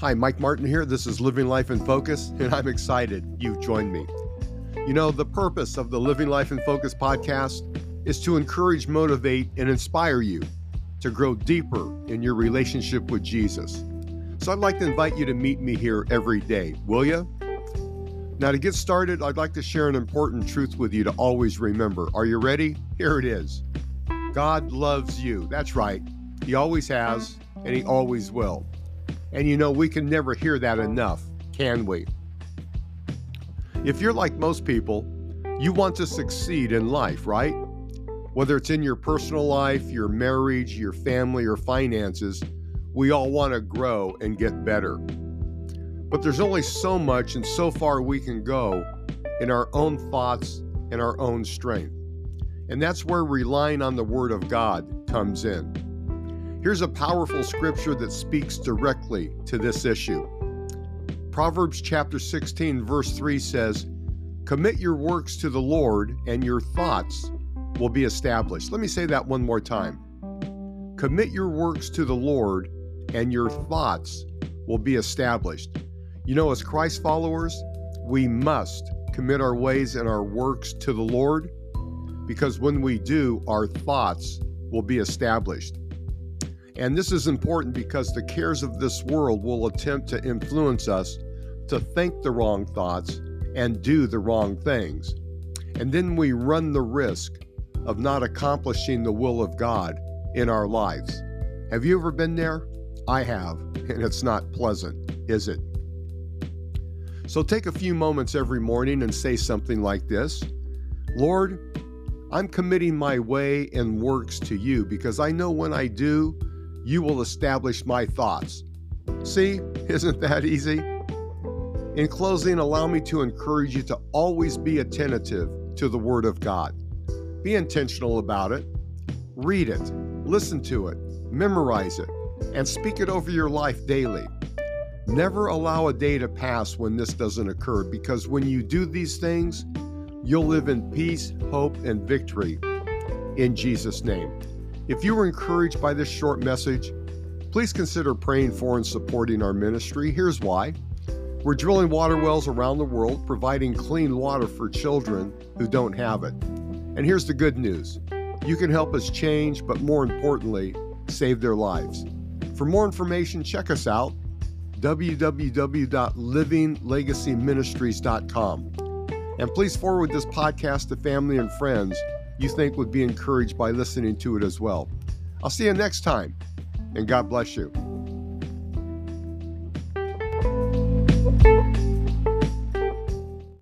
Hi, Mike Martin here. This is Living Life in Focus, and I'm excited you've joined me. You know, the purpose of the Living Life in Focus podcast is to encourage, motivate, and inspire you to grow deeper in your relationship with Jesus. So I'd like to invite you to meet me here every day, will you? Now, to get started, I'd like to share an important truth with you to always remember. Are you ready? Here it is God loves you. That's right. He always has, and He always will. And you know, we can never hear that enough, can we? If you're like most people, you want to succeed in life, right? Whether it's in your personal life, your marriage, your family, or finances, we all want to grow and get better. But there's only so much and so far we can go in our own thoughts and our own strength. And that's where relying on the Word of God comes in. Here's a powerful scripture that speaks directly to this issue. Proverbs chapter 16, verse 3 says, Commit your works to the Lord, and your thoughts will be established. Let me say that one more time. Commit your works to the Lord, and your thoughts will be established. You know, as Christ followers, we must commit our ways and our works to the Lord because when we do, our thoughts will be established. And this is important because the cares of this world will attempt to influence us to think the wrong thoughts and do the wrong things. And then we run the risk of not accomplishing the will of God in our lives. Have you ever been there? I have, and it's not pleasant, is it? So take a few moments every morning and say something like this Lord, I'm committing my way and works to you because I know when I do, you will establish my thoughts. See, isn't that easy? In closing, allow me to encourage you to always be attentive to the Word of God. Be intentional about it. Read it, listen to it, memorize it, and speak it over your life daily. Never allow a day to pass when this doesn't occur because when you do these things, you'll live in peace, hope, and victory in Jesus' name. If you were encouraged by this short message, please consider praying for and supporting our ministry. Here's why. We're drilling water wells around the world, providing clean water for children who don't have it. And here's the good news you can help us change, but more importantly, save their lives. For more information, check us out www.livinglegacyministries.com. And please forward this podcast to family and friends you think would be encouraged by listening to it as well. I'll see you next time, and God bless you.